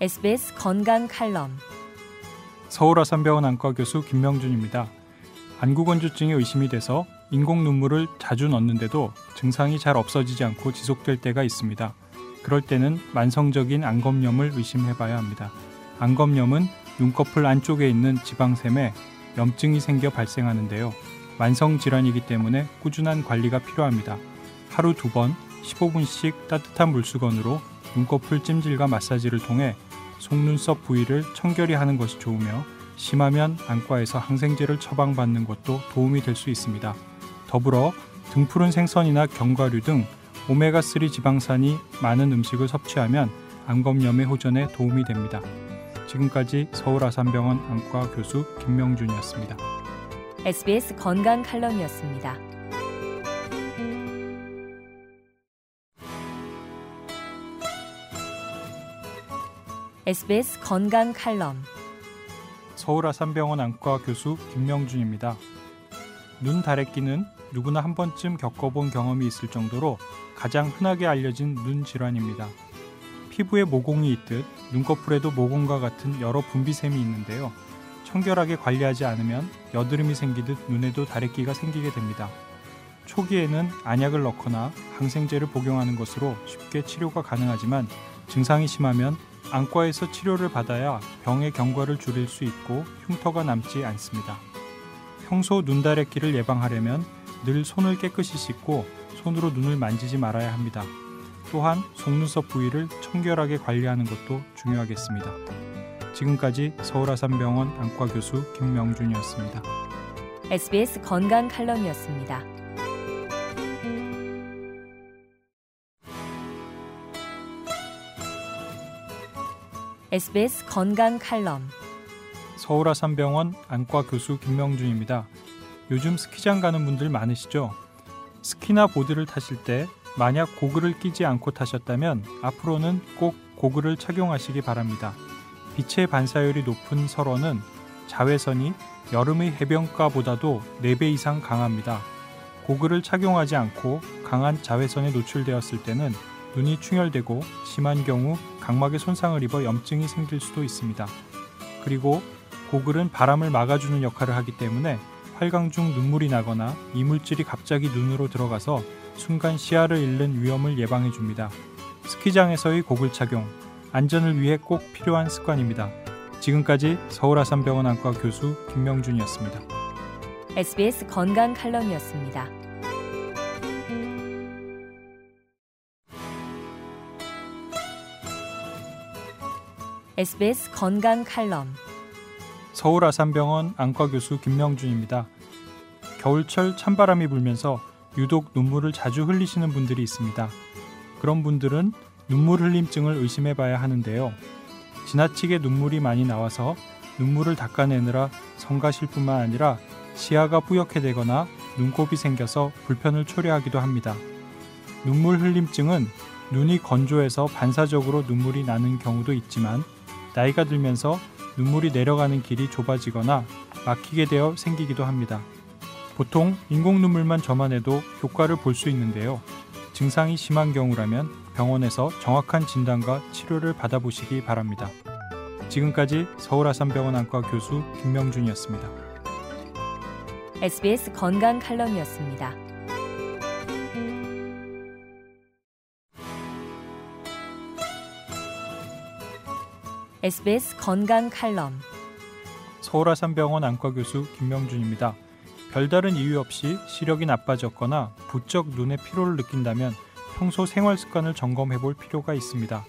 SBS 건강 칼럼 서울 아산병원 안과 교수 김명준입니다. 안구건조증에 의심이 돼서 인공 눈물을 자주 넣는데도 증상이 잘 없어지지 않고 지속될 때가 있습니다. 그럴 때는 만성적인 안검염을 의심해 봐야 합니다. 안검염은 눈꺼풀 안쪽에 있는 지방샘에 염증이 생겨 발생하는데요. 만성 질환이기 때문에 꾸준한 관리가 필요합니다. 하루 두 번 15분씩 따뜻한 물수건으로 눈꺼풀 찜질과 마사지를 통해 속눈썹 부위를 청결히 하는 것이 좋으며 심하면 안과에서 항생제를 처방받는 것도 도움이 될 수 있습니다. 더불어 등푸른 생선이나 견과류 등 오메가3 지방산이 많은 음식을 섭취하면 안검염의 호전에 도움이 됩니다. 지금까지 서울 아산병원 안과 교수 김명준이었습니다. SBS 건강 칼럼이었습니다. SBS 건강 칼럼 서울 아산병원 안과 교수 김명준입니다. 눈 다래끼는 누구나 한 번쯤 겪어본 경험이 있을 정도로 가장 흔하게 알려진 눈 질환입니다. 피부에 모공이 있듯 눈꺼풀에도 모공과 같은 여러 분비샘이 있는데요. 청결하게 관리하지 않으면 여드름이 생기듯 눈에도 다래끼가 생기게 됩니다. 초기에는 안약을 넣거나 항생제를 복용하는 것으로 쉽게 치료가 가능하지만 증상이 심하면 안과에서 치료를 받아야 병의 경과를 줄일 수 있고 흉터가 남지 않습니다. 평소 눈다래끼를 예방하려면 늘 손을 깨끗이 씻고 손으로 눈을 만지지 말아야 합니다. 또한 속눈썹 부위를 청결하게 관리하는 것도 중요하겠습니다. 지금까지 서울아산병원 안과 교수 김명준이었습니다. SBS 건강 칼럼이었습니다. SBS 건강 칼럼 서울아산병원 안과 교수 김명준입니다. 요즘 스키장 가는 분들 많으시죠? 스키나 보드를 타실 때 만약 고글을 끼지 않고 타셨다면 앞으로는 꼭 고글을 착용하시기 바랍니다. 빛의 반사율이 높은 설원은 자외선이 여름의 해변가보다도 4배 이상 강합니다. 고글을 착용하지 않고 강한 자외선에 노출되었을 때는 눈이 충혈되고 심한 경우 각막에 손상을 입어 염증이 생길 수도 있습니다. 그리고 고글은 바람을 막아주는 역할을 하기 때문에 활강 중 눈물이 나거나 이물질이 갑자기 눈으로 들어가서 순간 시야를 잃는 위험을 예방해 줍니다. 스키장에서의 고글 착용, 안전을 위해 꼭 필요한 습관입니다. 지금까지 서울아산병원 안과 교수 김명준이었습니다. SBS 건강 칼럼이었습니다. SBS 건강 칼럼 서울아산병원 안과 교수 김명준입니다. 겨울철 찬바람이 불면서 유독 눈물을 자주 흘리시는 분들이 있습니다. 그런 분들은 눈물 흘림증을 의심해 봐야 하는데요. 지나치게 눈물이 많이 나와서 눈물을 닦아내느라 성가실 뿐만 아니라 시야가 뿌옇게 되거나 눈곱이 생겨서 불편을 초래하기도 합니다. 눈물 흘림증은 눈이 건조해서 반사적으로 눈물이 나는 경우도 있지만 나이가 들면서 눈물이 내려가는 길이 좁아지거나 막히게 되어 생기기도 합니다. 보통 인공 눈물만 점안해도 효과를 볼 수 있는데요. 증상이 심한 경우라면 병원에서 정확한 진단과 치료를 받아보시기 바랍니다. 지금까지 서울아산병원 안과 교수 김명준이었습니다. SBS 건강 칼럼이었습니다. SBS 건강 칼럼 서울아산병원 안과 교수 김명준입니다. 별다른 이유 없이 시력이 나빠졌거나 부쩍 눈에 피로를 느낀다면 평소 생활 습관을 점검해 볼 필요가 있습니다.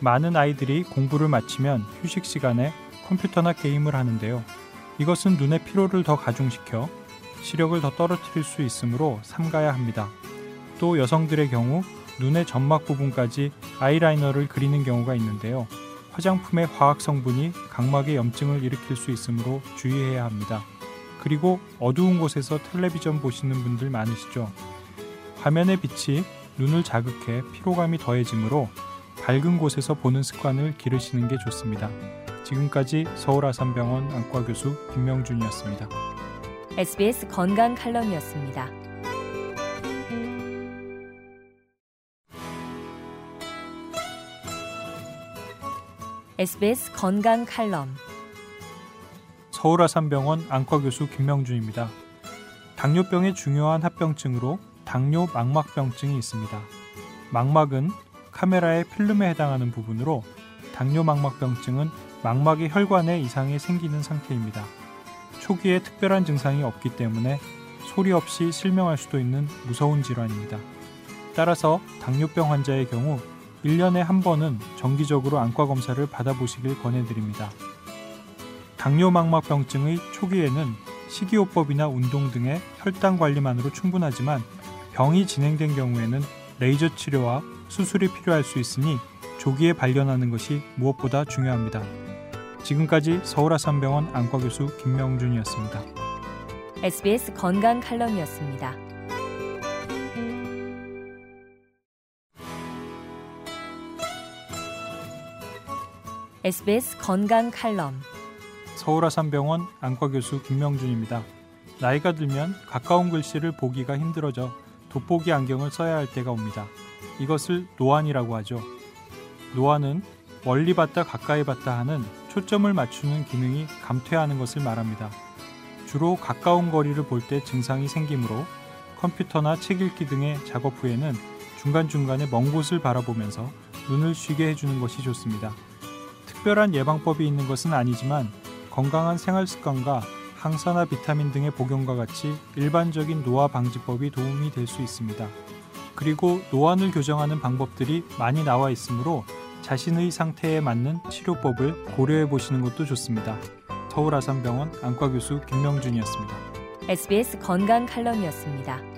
많은 아이들이 공부를 마치면 휴식 시간에 컴퓨터나 게임을 하는데요. 이것은 눈의 피로를 더 가중시켜 시력을 더 떨어뜨릴 수 있으므로 삼가야 합니다. 또 여성들의 경우 눈의 점막 부분까지 아이라이너를 그리는 경우가 있는데요. 화장품의 화학 성분이 각막에 염증을 일으킬 수 있으므로 주의해야 합니다. 그리고 어두운 곳에서 텔레비전 보시는 분들 많으시죠? 화면의 빛이 눈을 자극해 피로감이 더해지므로 밝은 곳에서 보는 습관을 기르시는 게 좋습니다. 지금까지 서울아산병원 안과 교수 김명준이었습니다. SBS 건강 칼럼이었습니다. SBS 건강 칼럼 서울아산병원 안과 교수 김명준입니다. 당뇨병의 중요한 합병증으로 당뇨 망막병증이 있습니다. 망막은 카메라의 필름에 해당하는 부분으로 당뇨 망막병증은 망막의 혈관에 이상이 생기는 상태입니다. 초기에 특별한 증상이 없기 때문에 소리 없이 실명할 수도 있는 무서운 질환입니다. 따라서 당뇨병 환자의 경우 1년에 한 번은 정기적으로 안과 검사를 받아보시길 권해드립니다. 당뇨망막병증의 초기에는 식이요법이나 운동 등의 혈당 관리만으로 충분하지만 병이 진행된 경우에는 레이저 치료와 수술이 필요할 수 있으니 조기에 발견하는 것이 무엇보다 중요합니다. 지금까지 서울아산병원 안과교수 김명준이었습니다. SBS 건강 칼럼이었습니다. SBS 건강 칼럼 서울아산병원 안과교수 김명준입니다. 나이가 들면 가까운 글씨를 보기가 힘들어져 돋보기 안경을 써야 할 때가 옵니다. 이것을 노안이라고 하죠. 노안은 멀리 봤다 가까이 봤다 하는 초점을 맞추는 기능이 감퇴하는 것을 말합니다. 주로 가까운 거리를 볼 때 증상이 생기므로 컴퓨터나 책 읽기 등의 작업 후에는 중간중간에 먼 곳을 바라보면서 눈을 쉬게 해주는 것이 좋습니다. 특별한 예방법이 있는 것은 아니지만 건강한 생활 습관과 항산화 비타민 등의 복용과 같이 일반적인 노화 방지법이 도움이 될 수 있습니다. 그리고 노안을 교정하는 방법들이 많이 나와 있으므로 자신의 상태에 맞는 치료법을 고려해 보시는 것도 좋습니다. 서울아산병원 안과교수 김명준이었습니다. SBS 건강 칼럼이었습니다.